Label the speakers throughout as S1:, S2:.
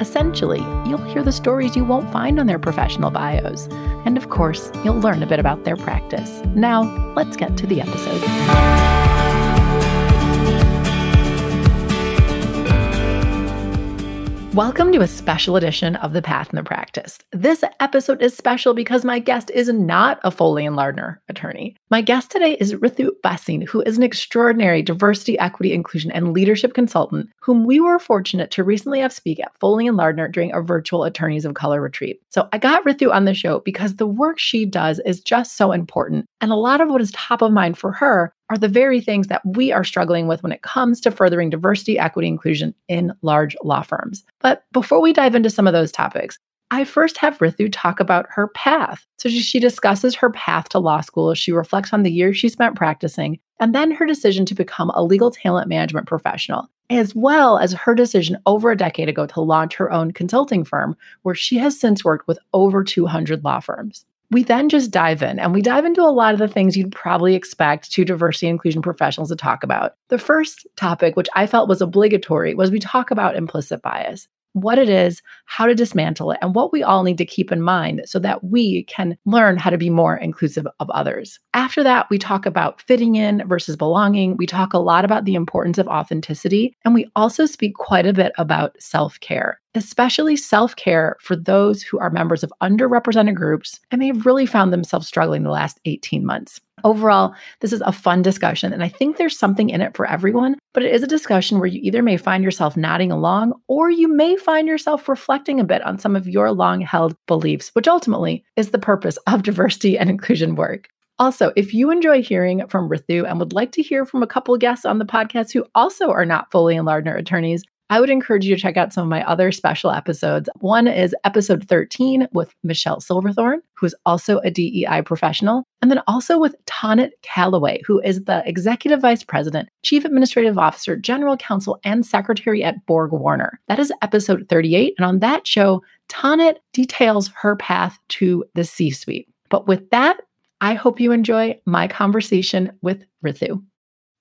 S1: Essentially, you'll hear the stories you won't find on their professional bios. And of course, you'll learn a bit about their practice. Now, let's get to the episode. Welcome to a special edition of The Path and the Practice. This episode is special because my guest is not a Foley and Lardner attorney. My guest today is Ritu Bhasin, who is an extraordinary diversity, equity, inclusion, and leadership consultant whom we were fortunate to recently have speak at Foley and Lardner during a virtual Attorneys of Color retreat. So I got Ritu on the show because the work she does is just so important. And a lot of what is top of mind for her are the very things that we are struggling with when it comes to furthering diversity, equity, inclusion in large law firms. But before we dive into some of those topics, I first have Ritu talk about her path. So she discusses her path to law school. She reflects on the years she spent practicing and then her decision to become a legal talent management professional, as well as her decision over a decade ago to launch her own consulting firm, where she has since worked with over 200 law firms we then just dive in and we dive into a lot of the things you'd probably expect two diversity and inclusion professionals to talk about. The first topic, which I felt was obligatory, was we talk about implicit bias what it is, how to dismantle it, and what we all need to keep in mind so that we can learn how to be more inclusive of others. After that, we talk about fitting in versus belonging. We talk a lot about the importance of authenticity, and we also speak quite a bit about self care especially self care for those who are members of underrepresented groups and have really found themselves struggling the last 18 months. Overall, this is a fun discussion, and I think there's something in it for everyone, but it is a discussion where you either may find yourself nodding along or you may find yourself reflecting a bit on some of your long held beliefs, which ultimately is the purpose of diversity and inclusion work. Also, if you enjoy hearing from Ritu and would like to hear from a couple guests on the podcast who also are not Foley and Lardner attorneys, I would encourage you to check out some of my other special episodes. One is episode 13 with Michelle Silverthorn, who is also a DEI professional, and then also with Tonit Calloway, who is the Executive Vice President, Chief Administrative Officer, General Counsel, and Secretary at BorgWarner. That is episode 38. And on that show, Tonit details her path to the C suite. But with that, I hope you enjoy my conversation with Ritu.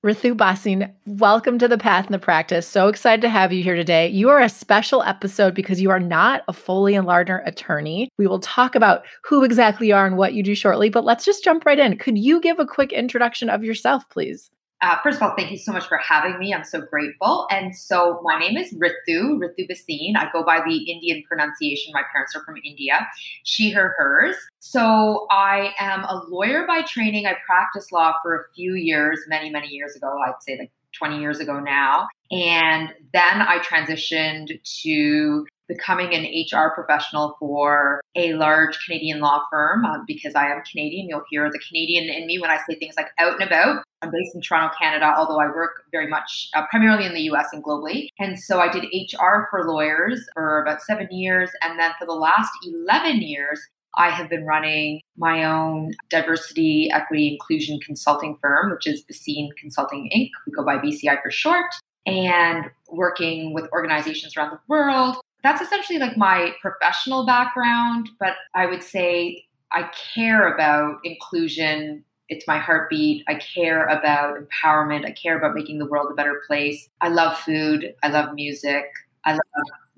S1: Ritu Bhasin, welcome to the Path and the Practice. So excited to have you here today. You are a special episode because you are not a Foley and Lardner attorney. We will talk about who exactly you are and what you do shortly, but let's just jump right in. Could you give a quick introduction of yourself, please?
S2: Uh, first of all, thank you so much for having me. I'm so grateful. And so, my name is Ritu, Ritu Bhasin. I go by the Indian pronunciation. My parents are from India, she, her, hers. So, I am a lawyer by training. I practiced law for a few years, many, many years ago. I'd say like 20 years ago now. And then I transitioned to becoming an HR professional for a large Canadian law firm um, because I am Canadian. You'll hear the Canadian in me when I say things like out and about. I'm based in Toronto, Canada, although I work very much uh, primarily in the US and globally. And so I did HR for lawyers for about seven years. And then for the last 11 years, I have been running my own diversity, equity, inclusion consulting firm, which is Bhasin Consulting Inc. We go by BCI for short, and working with organizations around the world that's essentially like my professional background, but I would say I care about inclusion. It's my heartbeat. I care about empowerment. I care about making the world a better place. I love food. I love music. I love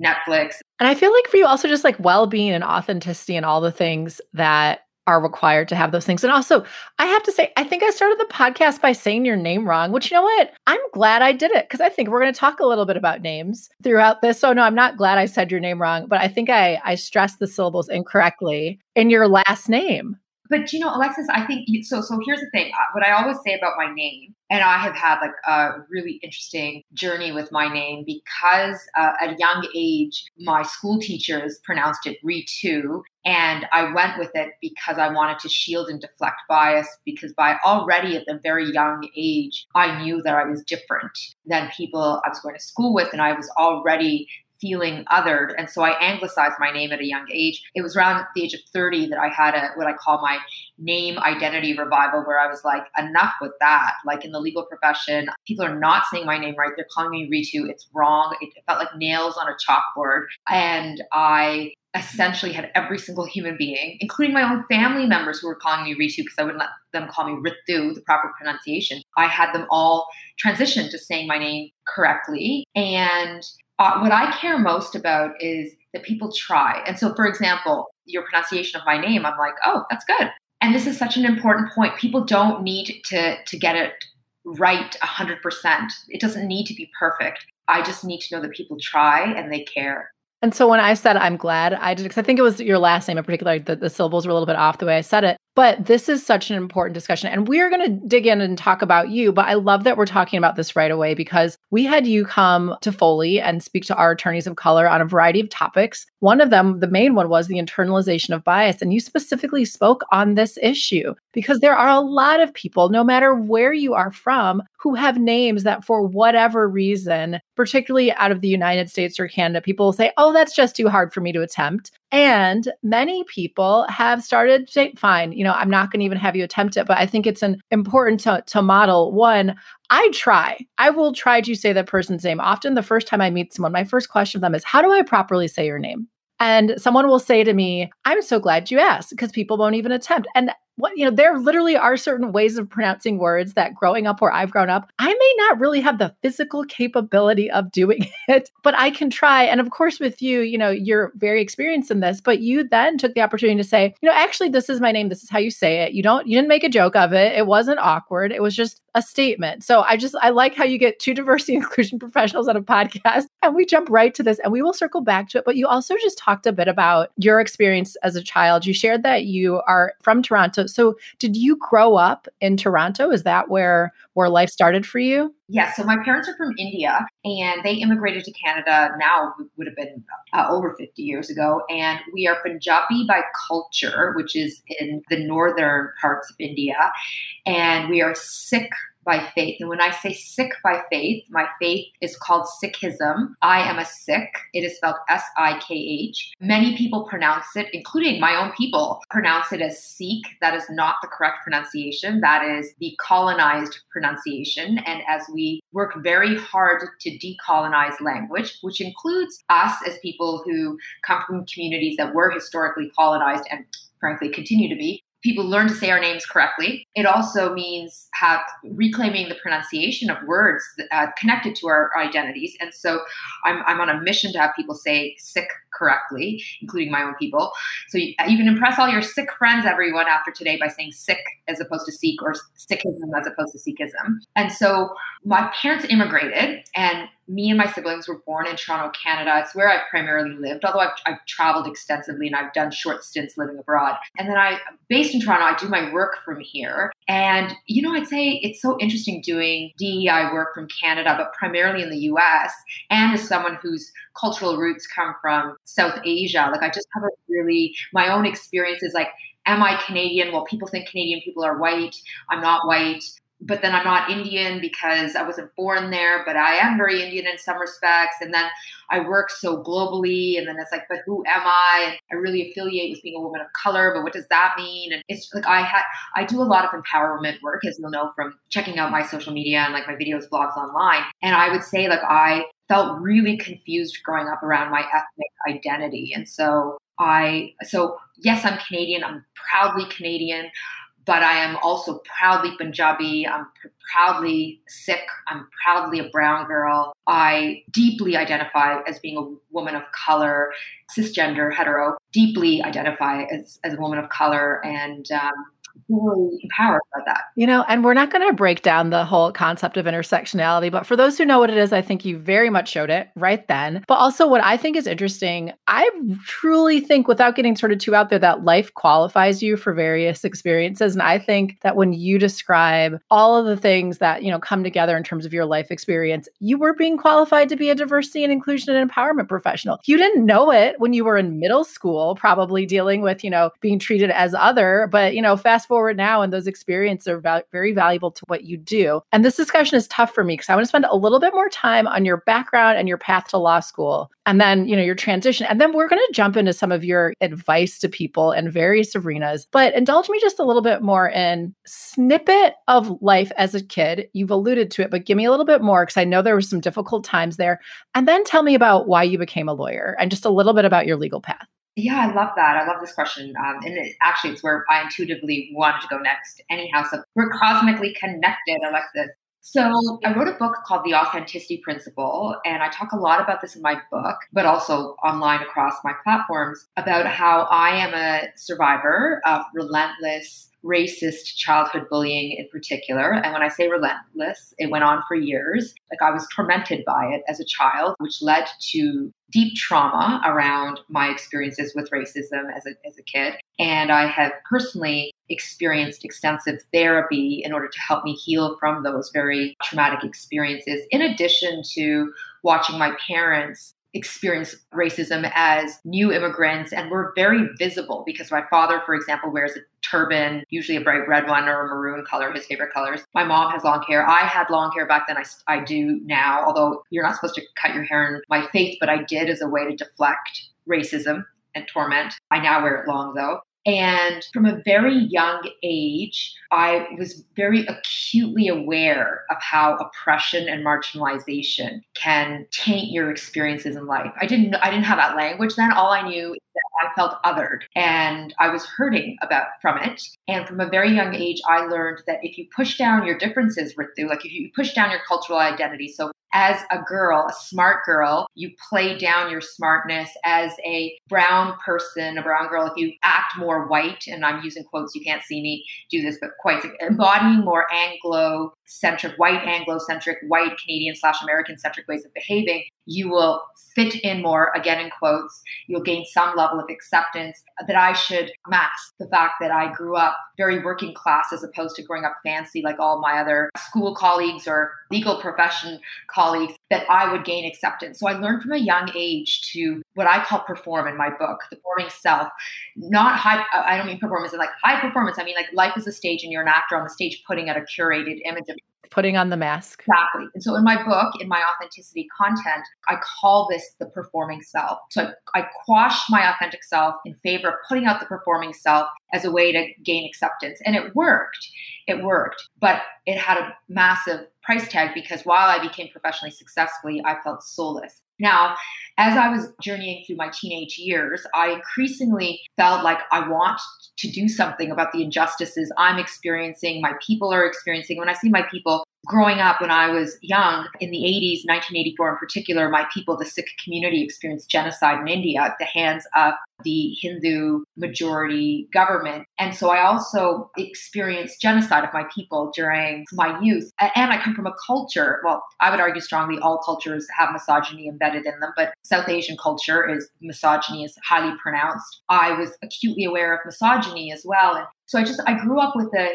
S2: Netflix.
S1: And I feel like for you also just like well-being and authenticity and all the things that are required to have those things. And also, I have to say, I think I started the podcast by saying your name wrong, which you know what? I'm glad I did it because I think we're going to talk a little bit about names throughout this. So no, I'm not glad I said your name wrong, but I think I I stressed the syllables incorrectly in your last name
S2: but you know, Alexis, I think so. So here's the thing: uh, what I always say about my name, and I have had like a really interesting journey with my name because uh, at a young age, my school teachers pronounced it Ritu, and I went with it because I wanted to shield and deflect bias. Because by already at a very young age, I knew that I was different than people I was going to school with, and I was already feeling othered. And so I anglicized my name at a young age. It was around the age of 30 that I had a what I call my name identity revival, where I was like, enough with that. Like in the legal profession, people are not saying my name right. They're calling me Ritu. It's wrong. It felt like nails on a chalkboard. And I essentially had every single human being, including my own family members who were calling me Ritu because I wouldn't let them call me Ritu, the proper pronunciation. I had them all transition to saying my name correctly. And uh, what I care most about is that people try. And so, for example, your pronunciation of my name, I'm like, oh, that's good. And this is such an important point. People don't need to, to get it right 100%. It doesn't need to be perfect. I just need to know that people try and they care.
S1: And so when I said I'm glad I did, because I think it was your last name in particular, the, the syllables were a little bit off the way I said it. But this is such an important discussion. And we're going to dig in and talk about you. But I love that we're talking about this right away because we had you come to Foley and speak to our attorneys of color on a variety of topics. One of them, the main one, was the internalization of bias. And you specifically spoke on this issue because there are a lot of people, no matter where you are from, who have names that, for whatever reason, particularly out of the United States or Canada, people will say, oh, that's just too hard for me to attempt. And many people have started say, fine, you know, I'm not going to even have you attempt it, but I think it's an important to, to model one. I try. I will try to say that person's name. Often the first time I meet someone, my first question to them is, how do I properly say your name? And someone will say to me, I'm so glad you asked because people won't even attempt. And what you know there literally are certain ways of pronouncing words that growing up where i've grown up i may not really have the physical capability of doing it but i can try. And of course with you you know you're very experienced in this but you then took the opportunity to say you know actually this is my name. This is how you say it. You don't you didn't make a joke of it. It wasn't awkward. It was just a statement. So i just i like how you get two diversity inclusion professionals on a podcast and we jump right to this and we will circle back to it but you also just talked a bit about your experience as a child. You shared that you are from toronto. So, did you grow up in Toronto? Is that where where life started for you?
S2: Yeah. So my parents are from India, and they immigrated to Canada. Now would have been uh, over fifty years ago, and we are Punjabi by culture, which is in the northern parts of India, and we are Sikh by faith. And when I say Sikh by faith, my faith is called Sikhism. I am a Sikh. It is spelled S I K H. Many people pronounce it, including my own people, pronounce it as Sikh. That is not the correct pronunciation. That is the colonized pronunciation. And as we work very hard to decolonize language, which includes us as people who come from communities that were historically colonized and frankly continue to be, people learn to say our names correctly. It also means have reclaiming the pronunciation of words uh, connected to our identities. And so I'm, I'm on a mission to have people say Sikh correctly, including my own people. So you, you can impress all your Sikh friends, everyone, after today by saying Sikh as opposed to Sikh or Sikhism as opposed to Sikhism. And so my parents immigrated and me and my siblings were born in Toronto, Canada. It's where I've primarily lived, although I've, I've, traveled extensively and I've done short stints living abroad. And then I, based in Toronto, I do my work from here. And, you know, I'd say it's so interesting doing DEI work from Canada, but primarily in the US. And as someone whose cultural roots come from South Asia, like I just have a really, my own experiences like, am I Canadian? Well, people think Canadian people are white. I'm not white but then I'm not Indian because I wasn't born there, but I am very Indian in some respects. And then I work so globally, and then it's like, but who am I? And I really affiliate with being a woman of color, but what does that mean? And it's like I had I do a lot of empowerment work, as you'll know from checking out my social media and like my videos, blogs online. And I would say like I felt really confused growing up around my ethnic identity. And so I so yes, I'm Canadian, I'm proudly Canadian but I am also proudly Punjabi. I'm pr- proudly Sikh. I'm proudly a brown girl. I deeply identify as being a woman of color, cisgender, hetero. Deeply identify as, as a woman of color, and um, really empowered by that.
S1: You know, and we're not going to break down the whole concept of intersectionality, but for those who know what it is, I think you very much showed it right then. But also, what I think is interesting, I truly think, without getting sort of too out there, that life qualifies you for various experiences. And I think that when you describe all of the things that, you know, come together in terms of your life experience, you were being qualified to be a diversity and inclusion and empowerment professional. You didn't know it when you were in middle school, probably dealing with, you know, being treated as other, but, you know, fast fast forward now and those experiences are val- very valuable to what you do. And this discussion is tough for me because I want to spend a little bit more time on your background and your path to law school and then, you know, your transition. And then we're going to jump into some of your advice to people in various arenas. But indulge me just a little bit more in snippet of life as a kid. You've alluded to it, but give me a little bit more because I know there were some difficult times there. And then tell me about why you became a lawyer and just a little bit about your legal path.
S2: Yeah, I love that. I love this question. Um, and it, actually, it's where I intuitively wanted to go next. Anyhow, so we're cosmically connected, Alexis. So I wrote a book called The Authenticity Principle, and I talk a lot about this in my book, but also online across my platforms about how I am a survivor of relentless racist childhood bullying in particular. And when I say relentless, it went on for years. Like I was tormented by it as a child, which led to deep trauma around my experiences with racism as a, as a kid. And I have personally experienced extensive therapy in order to help me heal from those very traumatic experiences, in addition to watching my parents experience racism as new immigrants and we're very visible because my father, for example, wears a turban, usually a bright red one or a maroon color, his favorite colors. My mom has long hair. I had long hair back then. I, I do now, although you're not supposed to cut your hair in my faith, but I did as a way to deflect racism and torment. I now wear it long though. And from a very young age, I was very acutely aware of how oppression and marginalization can taint your experiences in life. I didn't I didn't have that language then. All I knew is that I felt othered and I was hurting about from it. And from a very young age, I learned that if you push down your differences, Ritu, like if you push down your cultural identity, so as a girl, a smart girl, you play down your smartness as a brown person, a brown girl. If you act more white, and I'm using quotes, you can't see me do this, but quite embodying more Anglo centric, white Anglo centric, white Canadian slash American centric ways of behaving, you will fit in more, again in quotes, you'll gain some level of acceptance that I should mask the fact that I grew up very working class as opposed to growing up fancy like all my other school colleagues or legal profession colleagues, that I would gain acceptance. So I learned from a young age to what I call perform in my book, the performing self. Not high, I don't mean performance, like high performance. I mean like life is a stage and you're an actor on the stage putting out a curated image of
S1: putting on the mask.
S2: Exactly. And so in my book, in my authenticity content, I call this the performing self. So I, I quash my authentic self in favor of putting out the performing self as a way to gain acceptance. And it worked. It worked. But it had a massive price tag because while I became professionally successfully, I felt soulless. Now, as I was journeying through my teenage years, I increasingly felt like I want to do something about the injustices I'm experiencing, my people are experiencing. When I see my people, growing up when I was young in the 80s, 1984 in particular, my people, the Sikh community, experienced genocide in India at the hands of the Hindu majority government. And so I also experienced genocide of my people during my youth. And I come from a culture, well, I would argue strongly all cultures have misogyny embedded in them, but South Asian culture is misogyny is highly pronounced. I was acutely aware of misogyny as well. And so I just I grew up with a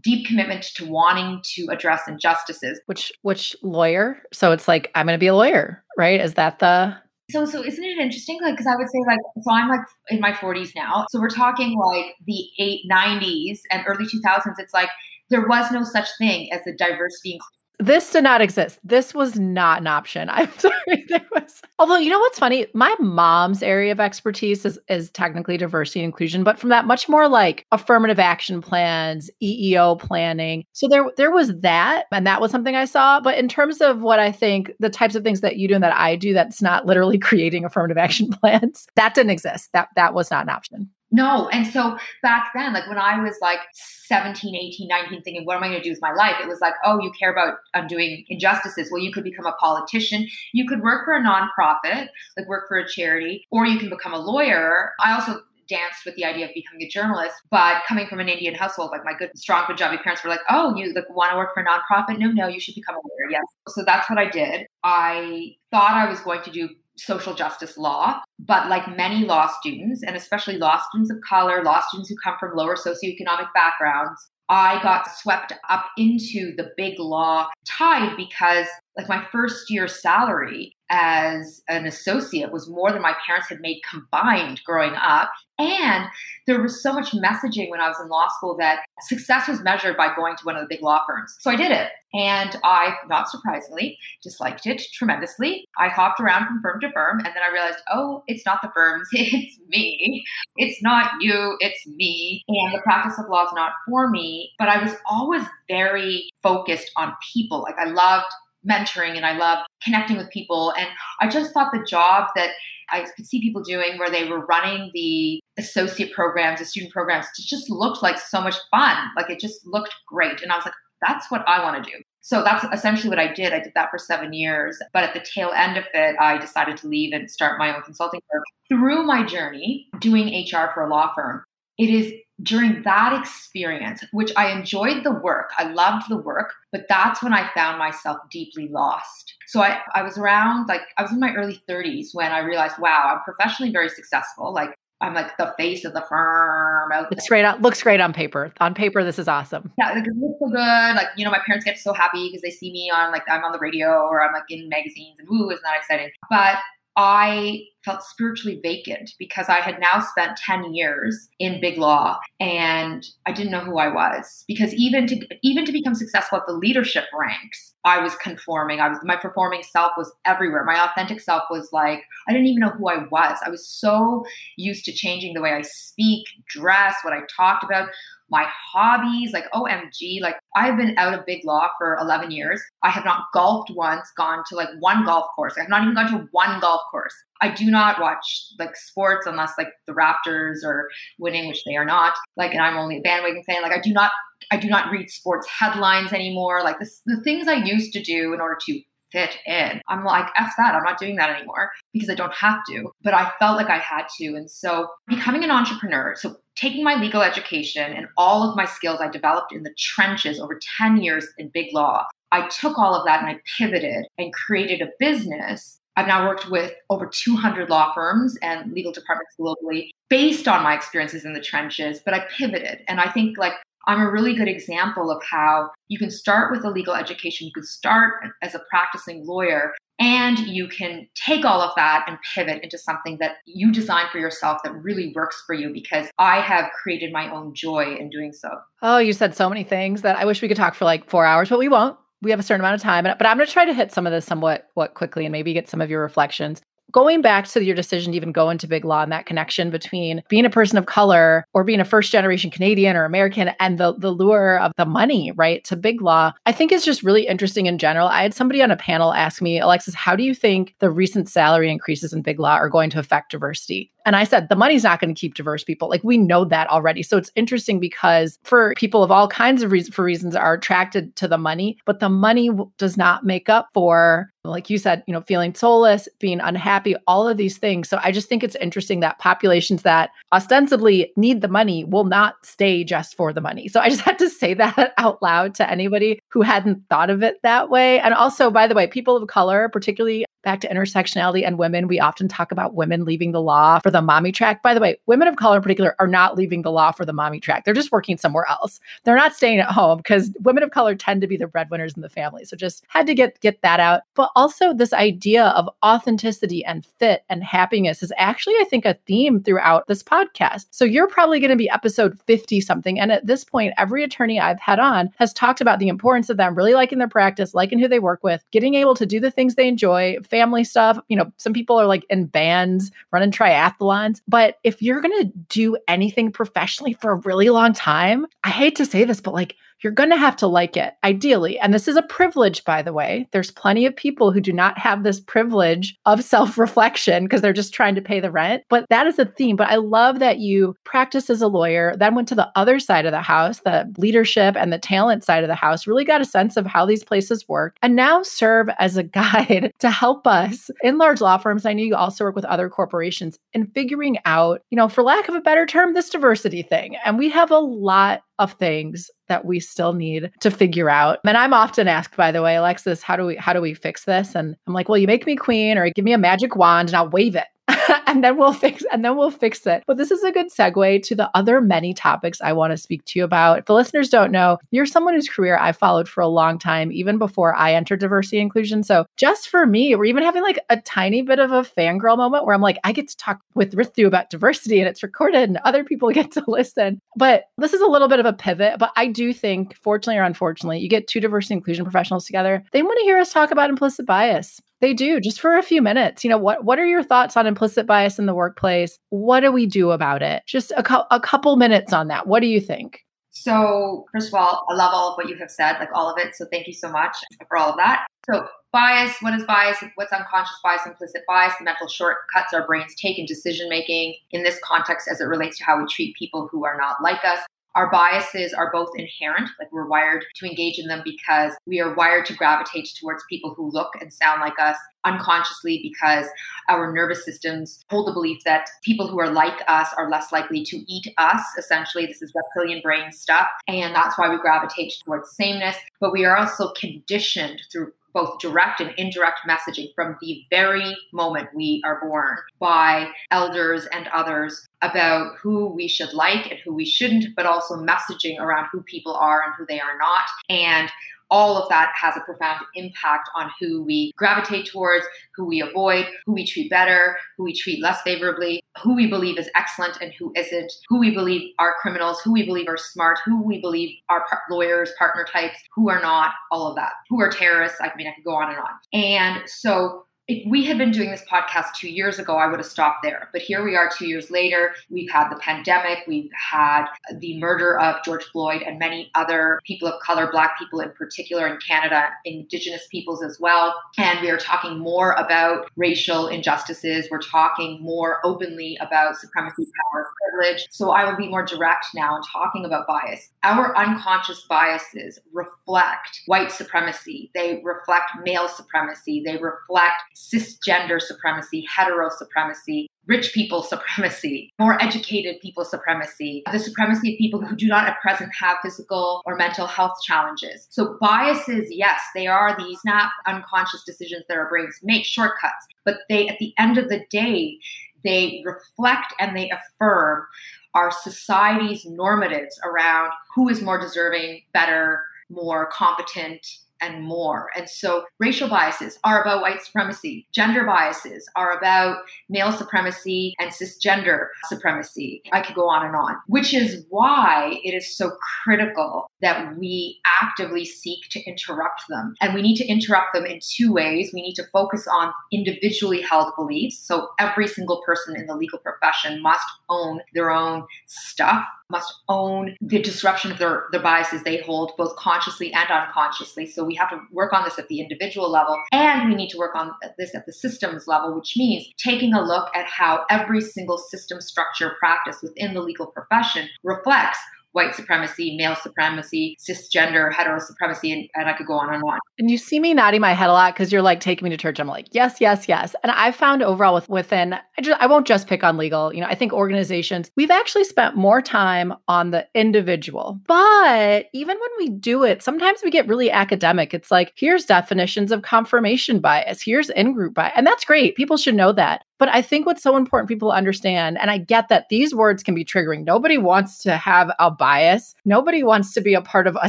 S2: deep commitment to wanting to address injustices.
S1: Which which lawyer? So it's like I'm going to be a lawyer, right? Is that the
S2: so so isn't it interesting like because i would say like so i'm like in my 40s now so we're talking like the 8 90s and early 2000s it's like there was no such thing as a diversity
S1: this did not exist. This was not an option. I'm sorry. There was, although you know what's funny, my mom's area of expertise is, is technically diversity and inclusion, but from that much more like affirmative action plans, EEO planning. So there there was that, and that was something I saw. But in terms of what I think, the types of things that you do and that I do, that's not literally creating affirmative action plans. That didn't exist. That that was not an option.
S2: No. And so back then, like when I was like 17, 18, 19, thinking, what am I going to do with my life? It was like, oh, you care about undoing injustices. Well, you could become a politician. You could work for a nonprofit, like work for a charity, or you can become a lawyer. I also danced with the idea of becoming a journalist. But coming from an Indian household, like my good, strong Punjabi parents were like, oh, you like want to work for a nonprofit? No, no, you should become a lawyer. Yes. So that's what I did. I thought I was going to do social justice law. But like many law students, and especially law students of color, law students who come from lower socioeconomic backgrounds, I got swept up into the big law tide because, like, my first year salary as an associate was more than my parents had made combined growing up. And there was so much messaging when I was in law school that success was measured by going to one of the big law firms. So I did it. And I, not surprisingly, disliked it tremendously. I hopped around from firm to firm and then I realized, oh, it's not the firms, it's me. It's not you, it's me. And the practice of law is not for me. But I was always very focused on people. Like I loved mentoring and I loved connecting with people. And I just thought the job that I could see people doing where they were running the associate programs, the student programs, it just looked like so much fun. Like it just looked great. And I was like, that's what I want to do. So that's essentially what I did. I did that for seven years. But at the tail end of it, I decided to leave and start my own consulting firm. Through my journey doing HR for a law firm, it is during that experience, which I enjoyed the work, I loved the work, but that's when I found myself deeply lost. So I, I was around, like, I was in my early 30s when I realized, wow, I'm professionally very successful. Like, I'm like the face of the firm.
S1: Looks great. On, looks great on paper. On paper, this is awesome.
S2: Yeah, like, it looks so good. Like you know, my parents get so happy because they see me on like I'm on the radio or I'm like in magazines and woo, it's not exciting? But I felt spiritually vacant because I had now spent 10 years in big law and I didn't know who I was. Because even to even to become successful at the leadership ranks I was conforming. I was my performing self was everywhere. My authentic self was like I didn't even know who I was. I was so used to changing the way I speak dress what I talked about my hobbies, like OMG, like I've been out of big law for 11 years. I have not golfed once, gone to like one golf course. I have not even gone to one golf course. I do not watch like sports unless like the Raptors are winning, which they are not. Like, and I'm only a bandwagon fan. Like, I do not, I do not read sports headlines anymore. Like this, the things I used to do in order to fit in. I'm like, F that. I'm not doing that anymore because I don't have to. But I felt like I had to. And so becoming an entrepreneur, so taking my legal education and all of my skills I developed in the trenches over 10 years in big law, I took all of that and I pivoted and created a business. I've now worked with over 200 law firms and legal departments globally based on my experiences in the trenches, but I pivoted. And I think like I'm a really good example of how you can start with a legal education. You can start as a practicing lawyer and you can take all of that and pivot into something that you design for yourself that really works for you because I have created my own joy in doing so.
S1: Oh, you said so many things that I wish we could talk for like four hours, but we won't. We have a certain amount of time, but I'm going to try to hit some of this somewhat what quickly and maybe get some of your reflections going back to your decision to even go into big law and that connection between being a person of color or being a first generation Canadian or American and the the lure of the money, right, to big law, I think is just really interesting in general. I had somebody on a panel ask me, Alexis, how do you think the recent salary increases in big law are going to affect diversity? And I said, the money's not going to keep diverse people. Like we know that already. So it's interesting because for people of all kinds of reasons, for reasons are attracted to the money, but the money does not make up for like you said, you know, feeling soulless, being unhappy, all of these things. So I just think it's interesting that populations that ostensibly need the money will not stay just for the money. So I just had to say that out loud to anybody who hadn't thought of it that way. And also, by the way, people of color, particularly back to intersectionality and women, we often talk about women leaving the law for the mommy track. By the way, women of color in particular are not leaving the law for the mommy track. They're just working somewhere else. They're not staying at home because women of color tend to be the breadwinners in the family. So just had to get get that out. But also this idea of authenticity and fit and happiness is actually I think a theme throughout this podcast. So you're probably going to be episode 50 something and at this point every attorney I've had on has talked about the importance of them really liking their practice, liking who they work with, getting able to do the things they enjoy, family stuff. You know, some people are like in bands, running triathlons. But if you're going to do anything professionally for a really long time, I hate to say this, but like you're going to have to like it, ideally. And this is a privilege, by the way. There's plenty of people who do not have this privilege of self reflection because they're just trying to pay the rent. But that is a theme. But I love that you practiced as a lawyer, then went to the other side of the house, the leadership and the talent side of the house, really got a sense of how these places work, and now serve as a guide to help us in large law firms. I know you also work with other corporations in figuring out, you know, for lack of a better term, this diversity thing. And we have a lot of things that we still need to figure out. And I'm often asked, by the way, Alexis, how do we how do we fix this? And I'm like, well, you make me queen or give me a magic wand and I'll wave it and then we'll fix and then we'll fix it. But this is a good segue to the other many topics I want to speak to you about. If the listeners don't know, you're someone whose career I followed for a long time, even before I entered diversity inclusion. So just for me, we're even having like a tiny bit of a fangirl moment where I'm like, I get to talk with Ritu about diversity and it's recorded and other people get to listen. But this is a little bit of a pivot. But I do think, fortunately or unfortunately, you get two diversity inclusion professionals together. They want to hear us talk about implicit bias. They do, just for a few minutes. You know, what what are your thoughts on implicit bias in the workplace? What do we do about it? Just a, a couple minutes on that. What do you think?
S2: So, first of all, I love all of what you have said, like all of it. So, thank you so much for all of that. So, bias what is bias? What's unconscious bias, implicit bias? The mental shortcuts our brains take in decision making in this context as it relates to how we treat people who are not like us our biases are both inherent, like we're wired to engage in them because we are wired to gravitate towards people who look and sound like us unconsciously because our nervous systems hold the belief that people who are like us are less likely to eat us. Essentially, this is reptilian brain stuff. And that's why we gravitate towards sameness. But we are also conditioned through both direct and indirect messaging from the very moment we are born by elders and others about who we should like and who we shouldn't, but also messaging around who people are and who they are not. And all of that has a profound impact on who we gravitate towards, who we avoid, who we treat better, who we treat less favorably, who we believe is excellent and who isn't, who we believe are criminals, who we believe are smart, who we believe are par- lawyers, partner types, who are not, all of that, who are terrorists. I mean, I could go on and on. And so if we had been doing this podcast two years ago, I would have stopped there. But here we are two years later. We've had the pandemic, we've had the murder of George Floyd and many other people of color, Black people in particular in Canada, Indigenous peoples as well. And we are talking more about racial injustices. We're talking more openly about supremacy, power, privilege. So I will be more direct now in talking about bias. Our unconscious biases reflect white supremacy, they reflect male supremacy, they reflect cisgender supremacy, hetero supremacy, rich people supremacy, more educated people supremacy, the supremacy of people who do not at present have physical or mental health challenges. So biases, yes, they are these snap unconscious decisions that our brains make, shortcuts, but they at the end of the day, they reflect and they affirm our society's normatives around who is more deserving, better, more competent, and more. And so racial biases are about white supremacy, gender biases are about male supremacy and cisgender supremacy. I could go on and on, which is why it is so critical that we actively seek to interrupt them. And we need to interrupt them in two ways. We need to focus on individually held beliefs. So every single person in the legal profession must own their own stuff must own the disruption of their, their biases they hold both consciously and unconsciously. So we have to work on this at the individual level and we need to work on this at the systems level, which means taking a look at how every single system structure practice within the legal profession reflects white supremacy, male supremacy, cisgender, hetero supremacy, and, and I could go on and on.
S1: And you see me nodding my head a lot because you're like taking me to church. I'm like, yes, yes, yes. And I found overall with, within, I just I won't just pick on legal. You know, I think organizations, we've actually spent more time on the individual. But even when we do it, sometimes we get really academic. It's like, here's definitions of confirmation bias, here's in-group bias. And that's great. People should know that. But I think what's so important people understand, and I get that these words can be triggering. Nobody wants to have a bias. Nobody wants to be a part of a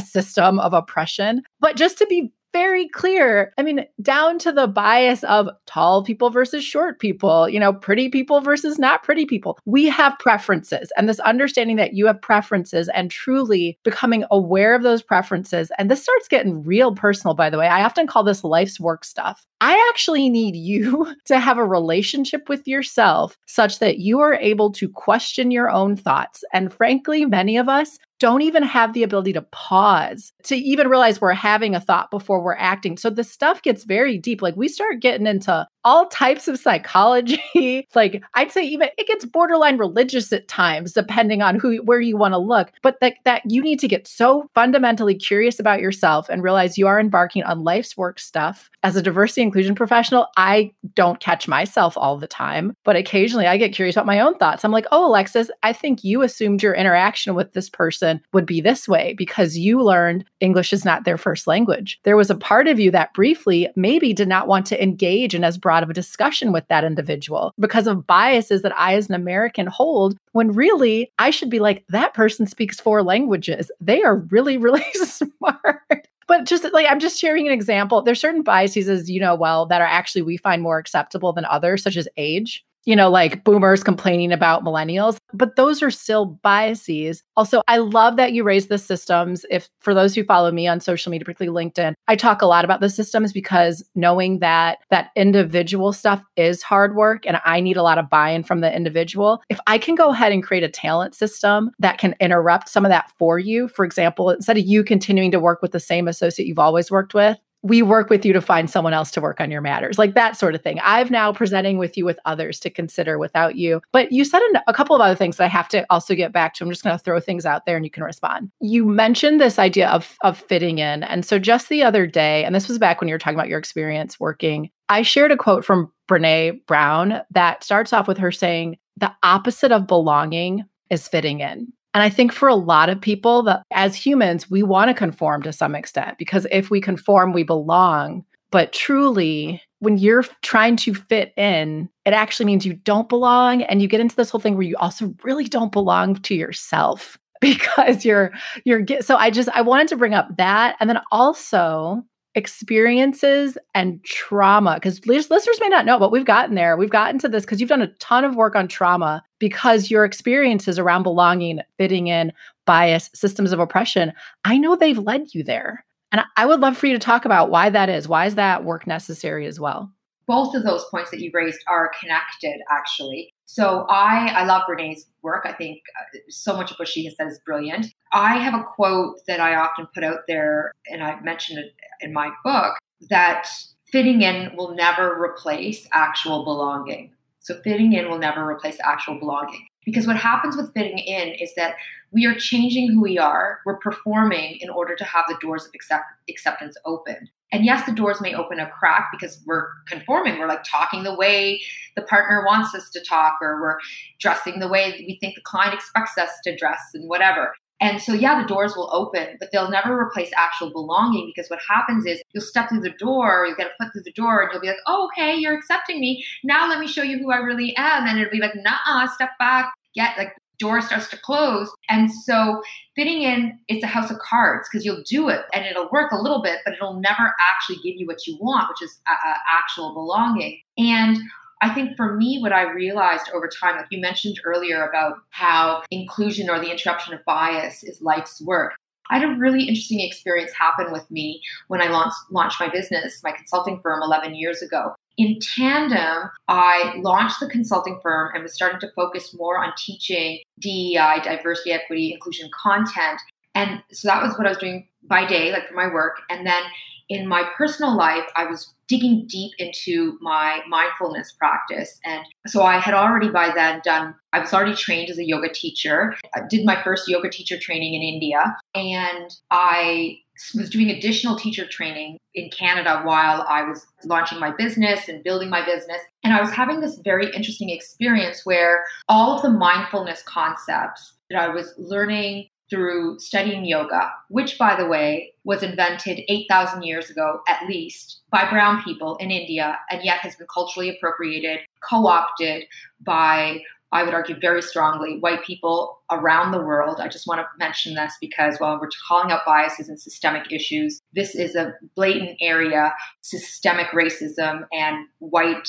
S1: system of oppression. But just to be very clear. I mean, down to the bias of tall people versus short people, you know, pretty people versus not pretty people. We have preferences, and this understanding that you have preferences and truly becoming aware of those preferences. And this starts getting real personal, by the way. I often call this life's work stuff. I actually need you to have a relationship with yourself such that you are able to question your own thoughts. And frankly, many of us don't even have the ability to pause to even realize we're having a thought before we're acting. So the stuff gets very deep. Like we start getting into all types of psychology. like I'd say even it gets borderline religious at times, depending on who where you want to look. But that that you need to get so fundamentally curious about yourself and realize you are embarking on life's work stuff. As a diversity inclusion professional, I don't catch myself all the time, but occasionally I get curious about my own thoughts. I'm like, oh Alexis, I think you assumed your interaction with this person would be this way because you learned English is not their first language. There was a part of you that briefly maybe did not want to engage in as broad out of a discussion with that individual because of biases that I, as an American, hold when really I should be like, that person speaks four languages. They are really, really smart. But just like I'm just sharing an example, there's certain biases, as you know well, that are actually we find more acceptable than others, such as age you know, like boomers complaining about millennials, but those are still biases. Also, I love that you raise the systems. If for those who follow me on social media, particularly LinkedIn, I talk a lot about the systems because knowing that that individual stuff is hard work and I need a lot of buy-in from the individual. If I can go ahead and create a talent system that can interrupt some of that for you, for example, instead of you continuing to work with the same associate you've always worked with, we work with you to find someone else to work on your matters, like that sort of thing. I've now presenting with you with others to consider without you. But you said a couple of other things that I have to also get back to. I'm just going to throw things out there and you can respond. You mentioned this idea of, of fitting in. And so just the other day, and this was back when you were talking about your experience working, I shared a quote from Brene Brown that starts off with her saying, the opposite of belonging is fitting in. And I think for a lot of people that as humans, we want to conform to some extent because if we conform, we belong. But truly, when you're trying to fit in, it actually means you don't belong. And you get into this whole thing where you also really don't belong to yourself because you're, you're, so I just, I wanted to bring up that. And then also, experiences and trauma because listeners may not know but we've gotten there. We've gotten to this because you've done a ton of work on trauma because your experiences around belonging fitting in bias systems of oppression i know they've led you there. And i would love for you to talk about why that is. Why is that work necessary as well?
S2: Both of those points that you raised are connected actually so I, I love Brene's work. I think uh, so much of what she has said is brilliant. I have a quote that I often put out there, and I've mentioned it in my book, that fitting in will never replace actual belonging. So fitting in will never replace actual belonging. Because what happens with fitting in is that we are changing who we are. We're performing in order to have the doors of accept- acceptance open. And yes, the doors may open a crack because we're conforming. We're like talking the way the partner wants us to talk, or we're dressing the way we think the client expects us to dress, and whatever. And so, yeah, the doors will open, but they'll never replace actual belonging because what happens is you'll step through the door, you'll get a foot through the door, and you'll be like, oh, okay, you're accepting me. Now let me show you who I really am. And it'll be like, nah, step back, get like door starts to close. And so fitting in it's a house of cards because you'll do it and it'll work a little bit, but it'll never actually give you what you want, which is a, a actual belonging. And I think for me, what I realized over time, like you mentioned earlier about how inclusion or the interruption of bias is life's work. I had a really interesting experience happen with me when I launched, launched my business, my consulting firm 11 years ago in tandem, I launched the consulting firm and was starting to focus more on teaching DEI, diversity, equity, inclusion content. And so that was what I was doing by day, like for my work. And then in my personal life, I was digging deep into my mindfulness practice. And so I had already by then done, I was already trained as a yoga teacher. I did my first yoga teacher training in India. And I was doing additional teacher training in Canada while I was launching my business and building my business. And I was having this very interesting experience where all of the mindfulness concepts that I was learning through studying yoga, which, by the way, was invented 8,000 years ago at least by brown people in India, and yet has been culturally appropriated, co opted by I would argue very strongly, white people around the world. I just want to mention this because while we're calling out biases and systemic issues, this is a blatant area systemic racism and white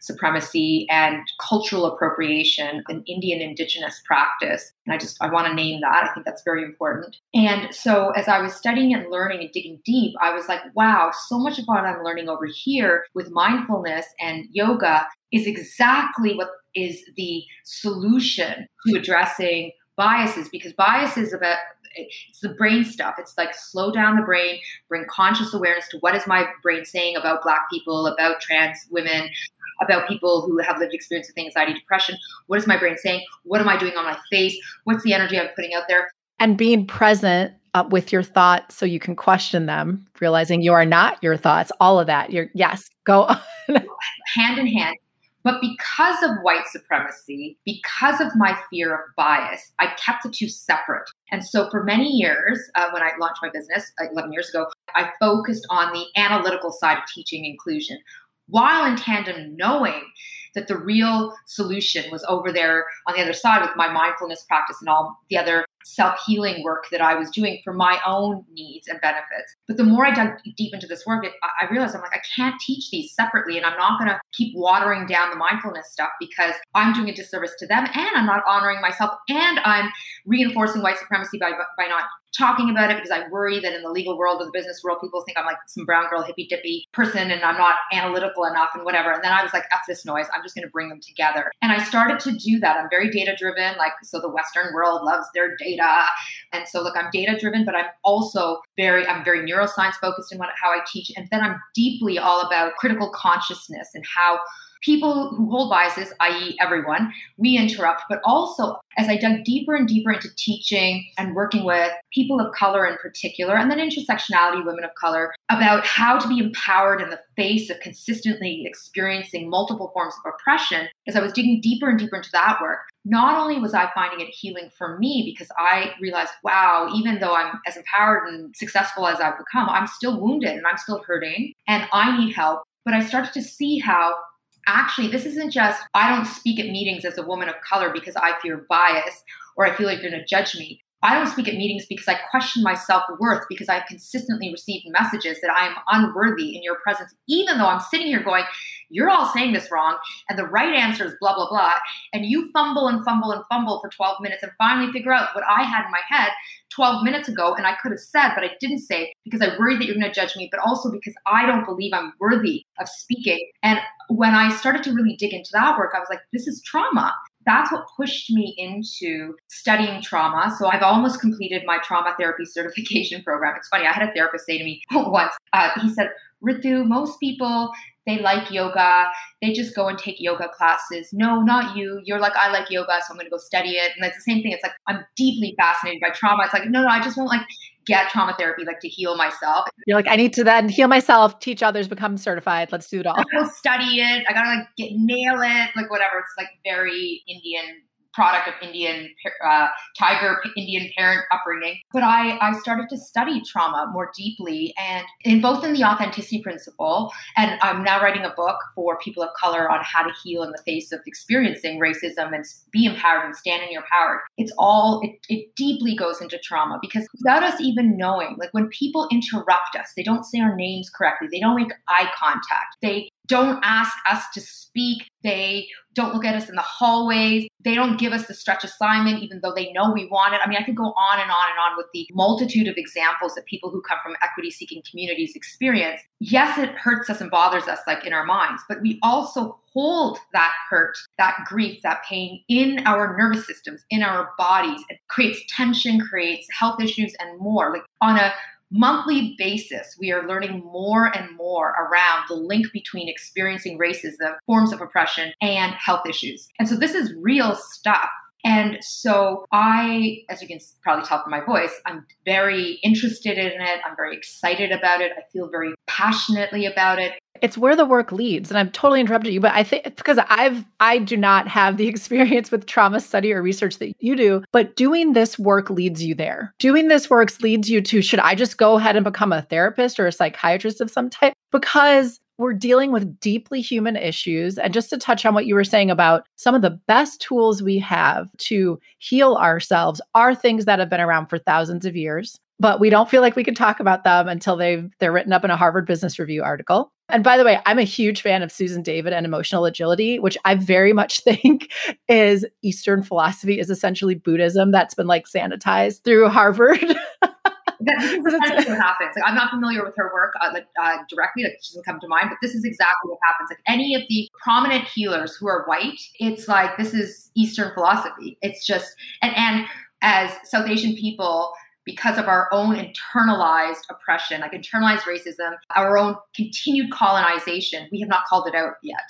S2: supremacy and cultural appropriation an Indian indigenous practice. And I just I want to name that. I think that's very important. And so as I was studying and learning and digging deep, I was like, wow, so much of what I'm learning over here with mindfulness and yoga is exactly what is the solution to addressing biases because bias is about it's the brain stuff. It's like slow down the brain bring conscious awareness to what is my brain saying about black people about trans women about people who have lived experience with anxiety depression. What is my brain saying? What am i doing on my face? What's the energy i'm putting out there?
S1: And being present uh, with your thoughts so you can question them realizing you are not your thoughts all of that. You're yes go on.
S2: hand in hand but because of white supremacy, because of my fear of bias, I kept the two separate. And so for many years, uh, when I launched my business uh, 11 years ago, I focused on the analytical side of teaching inclusion. while in tandem knowing that the real solution was over there on the other side with my mindfulness practice and all the other self healing work that I was doing for my own needs and benefits. But the more I dug deep into this work, it, I realized I'm like, I can't teach these separately. And I'm not going to keep watering down the mindfulness stuff because I'm doing a disservice to them and I'm not honoring myself and I'm reinforcing white supremacy by, by not talking about it because I worry that in the legal world or the business world, people think I'm like some brown girl, hippy dippy person and I'm not analytical enough and whatever. And then I was like, F this noise. I'm just going to bring them together. And I started to do that. I'm very data driven. Like, so the Western world loves their data. And so, look, I'm data driven, but I'm also very, I'm very neuroscience focused in what, how I teach. And then I'm deeply all about critical consciousness and how people who hold biases, i.e., everyone, we interrupt. But also, as I dug deeper and deeper into teaching and working with people of color in particular, and then intersectionality, women of color, about how to be empowered in the face of consistently experiencing multiple forms of oppression, as I was digging deeper and deeper into that work, not only was I finding it healing for me because I realized, wow, even though I'm as empowered and successful as I've become, I'm still wounded and I'm still hurting and I need help. But I started to see how actually, this isn't just, I don't speak at meetings as a woman of color because I fear bias or I feel like you're going to judge me. I don't speak at meetings because I question my self worth because I've consistently received messages that I am unworthy in your presence, even though I'm sitting here going, You're all saying this wrong, and the right answer is blah, blah, blah. And you fumble and fumble and fumble for 12 minutes and finally figure out what I had in my head 12 minutes ago and I could have said, but I didn't say because I worry that you're going to judge me, but also because I don't believe I'm worthy of speaking. And when I started to really dig into that work, I was like, This is trauma that's what pushed me into studying trauma. So I've almost completed my trauma therapy certification program. It's funny, I had a therapist say to me once, uh, he said, Ritu, most people, they like yoga. They just go and take yoga classes. No, not you. You're like, I like yoga, so I'm going to go study it. And it's the same thing. It's like, I'm deeply fascinated by trauma. It's like, no, no, I just won't like get trauma therapy, like to heal myself.
S1: You're like, I need to then heal myself, teach others, become certified. Let's do it all. I
S2: go study it. I gotta like get nail it, like whatever. It's like very Indian product of Indian uh, tiger Indian parent upbringing. But I, I started to study trauma more deeply and in both in the authenticity principle, and I'm now writing a book for people of color on how to heal in the face of experiencing racism and be empowered and stand in your power. It's all it, it deeply goes into trauma because without us even knowing, like when people interrupt us, they don't say our names correctly, they don't make eye contact, they don't ask us to speak. They don't look at us in the hallways. They don't give us the stretch assignment, even though they know we want it. I mean, I could go on and on and on with the multitude of examples that people who come from equity seeking communities experience. Yes, it hurts us and bothers us, like in our minds, but we also hold that hurt, that grief, that pain in our nervous systems, in our bodies. It creates tension, creates health issues, and more. Like on a monthly basis, we are learning more and more around the link between experiencing racism, forms of oppression, and health issues. And so this is real stuff. And so I, as you can probably tell from my voice, I'm very interested in it. I'm very excited about it. I feel very passionately about it.
S1: It's where the work leads. And I'm totally interrupted you, but I think because I've I do not have the experience with trauma study or research that you do, but doing this work leads you there. Doing this work leads you to should I just go ahead and become a therapist or a psychiatrist of some type? Because we're dealing with deeply human issues. And just to touch on what you were saying about some of the best tools we have to heal ourselves are things that have been around for thousands of years, but we don't feel like we can talk about them until they they're written up in a Harvard Business Review article. And by the way, I'm a huge fan of Susan David and emotional agility, which I very much think is Eastern philosophy, is essentially Buddhism that's been like sanitized through Harvard.
S2: this is what happens. Like, I'm not familiar with her work uh, uh, directly, like she doesn't come to mind, but this is exactly what happens. Like any of the prominent healers who are white, it's like this is Eastern philosophy. It's just and and as South Asian people, because of our own internalized oppression, like internalized racism, our own continued colonization, we have not called it out yet.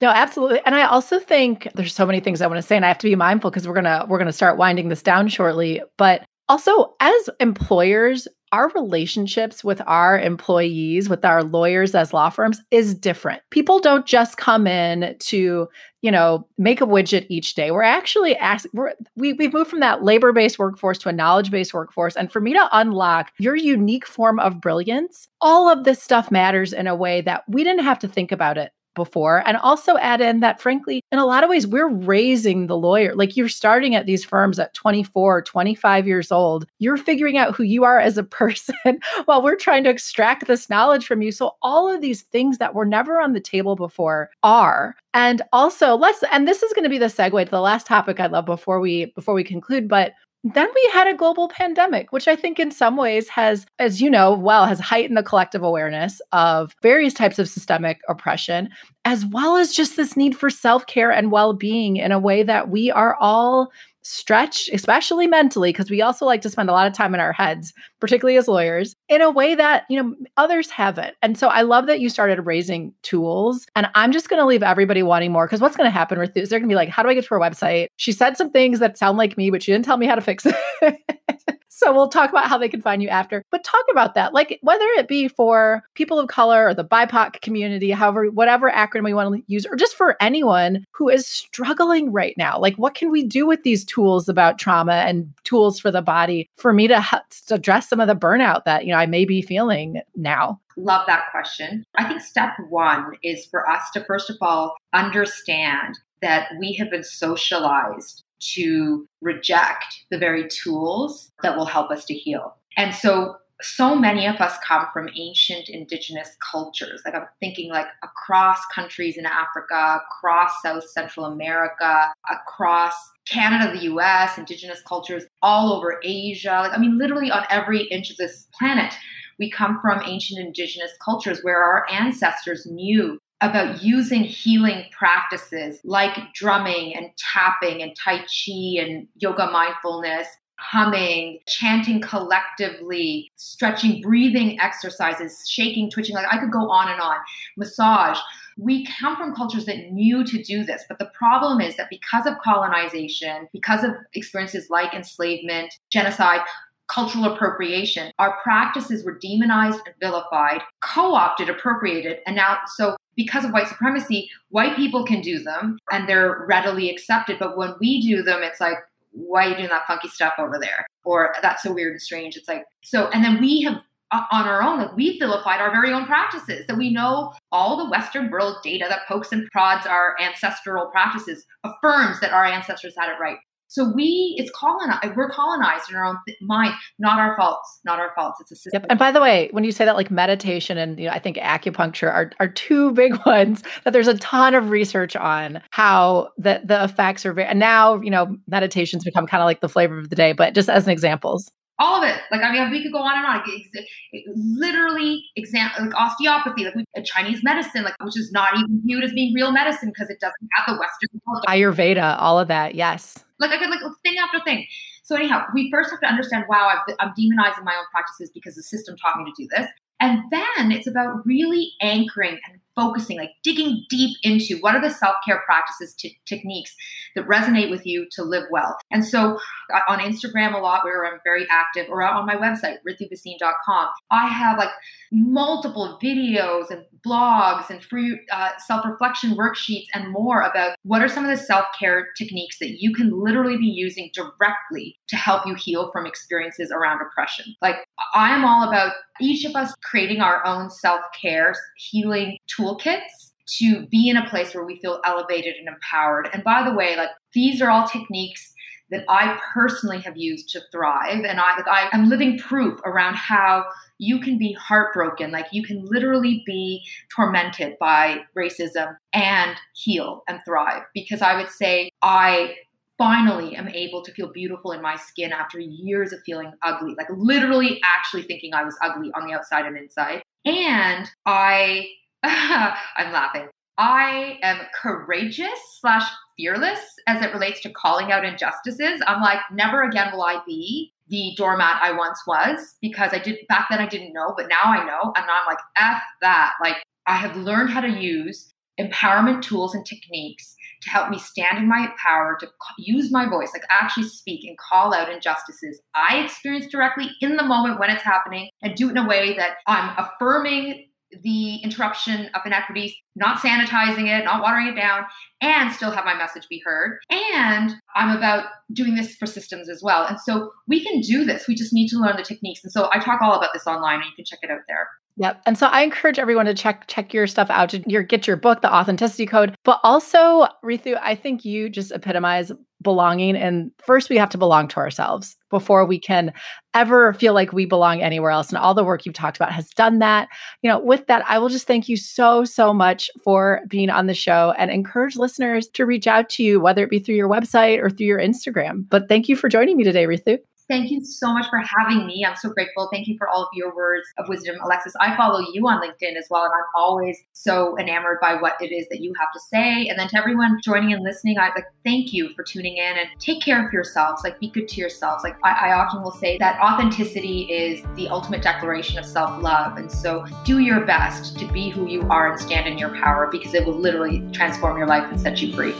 S1: No, absolutely. And I also think there's so many things I want to say and I have to be mindful because we're going to we're going to start winding this down shortly, but also, as employers, our relationships with our employees, with our lawyers as law firms is different. People don't just come in to, you know, make a widget each day. We're actually asking, we're, we, we've moved from that labor based workforce to a knowledge based workforce. And for me to unlock your unique form of brilliance, all of this stuff matters in a way that we didn't have to think about it before. And also add in that, frankly, in a lot of ways, we're raising the lawyer. Like you're starting at these firms at 24, 25 years old. You're figuring out who you are as a person while we're trying to extract this knowledge from you. So all of these things that were never on the table before are. And also let's and this is going to be the segue to the last topic I love before we before we conclude, but then we had a global pandemic, which I think in some ways has, as you know, well, has heightened the collective awareness of various types of systemic oppression, as well as just this need for self care and well being in a way that we are all stretch, especially mentally, because we also like to spend a lot of time in our heads, particularly as lawyers, in a way that, you know, others haven't. And so I love that you started raising tools. And I'm just going to leave everybody wanting more because what's going to happen with is they're going to be like, how do I get to her website? She said some things that sound like me, but she didn't tell me how to fix it. so we'll talk about how they can find you after. But talk about that, like whether it be for people of color or the BIPOC community, however, whatever acronym we want to use, or just for anyone who is struggling right now. Like, what can we do with these tools about trauma and tools for the body for me to, address some of the burnout that you know I may be feeling now?
S2: Love that question. I think step one is for us to first of all understand that we have been socialized to reject the very tools that will help us to heal. And so so many of us come from ancient indigenous cultures. Like I'm thinking like across countries in Africa, across South Central America, across Canada, the US, indigenous cultures all over Asia. Like I mean literally on every inch of this planet. We come from ancient indigenous cultures where our ancestors knew about using healing practices like drumming and tapping and Tai Chi and yoga mindfulness, humming, chanting collectively, stretching, breathing exercises, shaking, twitching. Like I could go on and on, massage. We come from cultures that knew to do this. But the problem is that because of colonization, because of experiences like enslavement, genocide, cultural appropriation. Our practices were demonized and vilified, co opted, appropriated, and now, so because of white supremacy, white people can do them and they're readily accepted. But when we do them, it's like, why are you doing that funky stuff over there? Or that's so weird and strange. It's like, so, and then we have on our own, like we vilified our very own practices. That we know all the Western world data that pokes and prods our ancestral practices, affirms that our ancestors had it right. So we, it's colonized. We're colonized in our own th- mind. Not our faults. Not our faults. It's a system.
S1: Yep. And by the way, when you say that, like meditation and you know, I think acupuncture are are two big ones that there's a ton of research on how the the effects are very. And now you know meditations become kind of like the flavor of the day. But just as an examples,
S2: all of it. Like I mean, we could go on and on. Like, literally, exam like osteopathy, like a Chinese medicine, like which is not even viewed as being real medicine because it doesn't have the Western
S1: Ayurveda, all of that. Yes.
S2: Like I could like thing after thing. So anyhow, we first have to understand. Wow, I've, I'm demonizing my own practices because the system taught me to do this. And then it's about really anchoring and focusing, like digging deep into what are the self care practices, t- techniques that resonate with you to live well. And so uh, on Instagram, a lot where I'm very active, or on my website, ritubhasin.com, I have like multiple videos and blogs and free uh, self reflection worksheets and more about what are some of the self care techniques that you can literally be using directly to help you heal from experiences around oppression. Like, I am all about each of us creating our own self care healing toolkits to be in a place where we feel elevated and empowered. And by the way, like these are all techniques that I personally have used to thrive. And I like I am living proof around how you can be heartbroken, like you can literally be tormented by racism and heal and thrive. Because I would say I finally am able to feel beautiful in my skin after years of feeling ugly, like literally actually thinking I was ugly on the outside and inside. And I, I'm laughing. I am courageous slash fearless as it relates to calling out injustices. I'm like, never again will I be the doormat I once was because I did back then I didn't know, but now I know. And I'm like, F that. Like I have learned how to use empowerment tools and techniques to help me stand in my power, to use my voice, like actually speak and call out injustices I experience directly in the moment when it's happening and do it in a way that I'm affirming the interruption of inequities, not sanitizing it, not watering it down, and still have my message be heard. And I'm about doing this for systems as well. And so we can do this. We just need to learn the techniques. And so I talk all about this online and you can check it out there.
S1: Yep. And so I encourage everyone to check check your stuff out, to your get your book, the authenticity code. But also, Ritu, I think you just epitomize belonging. And first we have to belong to ourselves before we can ever feel like we belong anywhere else. And all the work you've talked about has done that. You know, with that, I will just thank you so, so much for being on the show and encourage listeners to reach out to you, whether it be through your website or through your Instagram. But thank you for joining me today, Ritu.
S2: Thank you so much for having me. I'm so grateful. Thank you for all of your words of wisdom, Alexis. I follow you on LinkedIn as well, and I'm always so enamored by what it is that you have to say. And then to everyone joining and listening, I like thank you for tuning in and take care of yourselves. Like be good to yourselves. Like I, I often will say that authenticity is the ultimate declaration of self-love. And so do your best to be who you are and stand in your power because it will literally transform your life and set you free.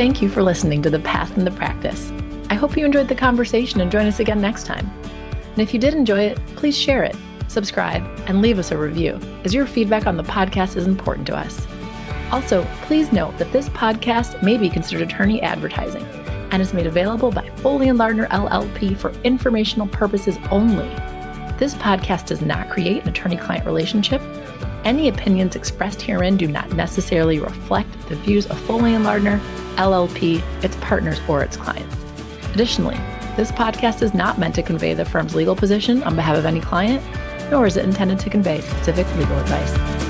S1: Thank you for listening to The Path and the Practice. I hope you enjoyed the conversation and join us again next time. And if you did enjoy it, please share it, subscribe, and leave us a review, as your feedback on the podcast is important to us. Also, please note that this podcast may be considered attorney advertising and is made available by Foley and Lardner LLP for informational purposes only. This podcast does not create an attorney client relationship. Any opinions expressed herein do not necessarily reflect the views of Foley and Lardner LLP, its partners, or its clients. Additionally, this podcast is not meant to convey the firm's legal position on behalf of any client, nor is it intended to convey specific legal advice.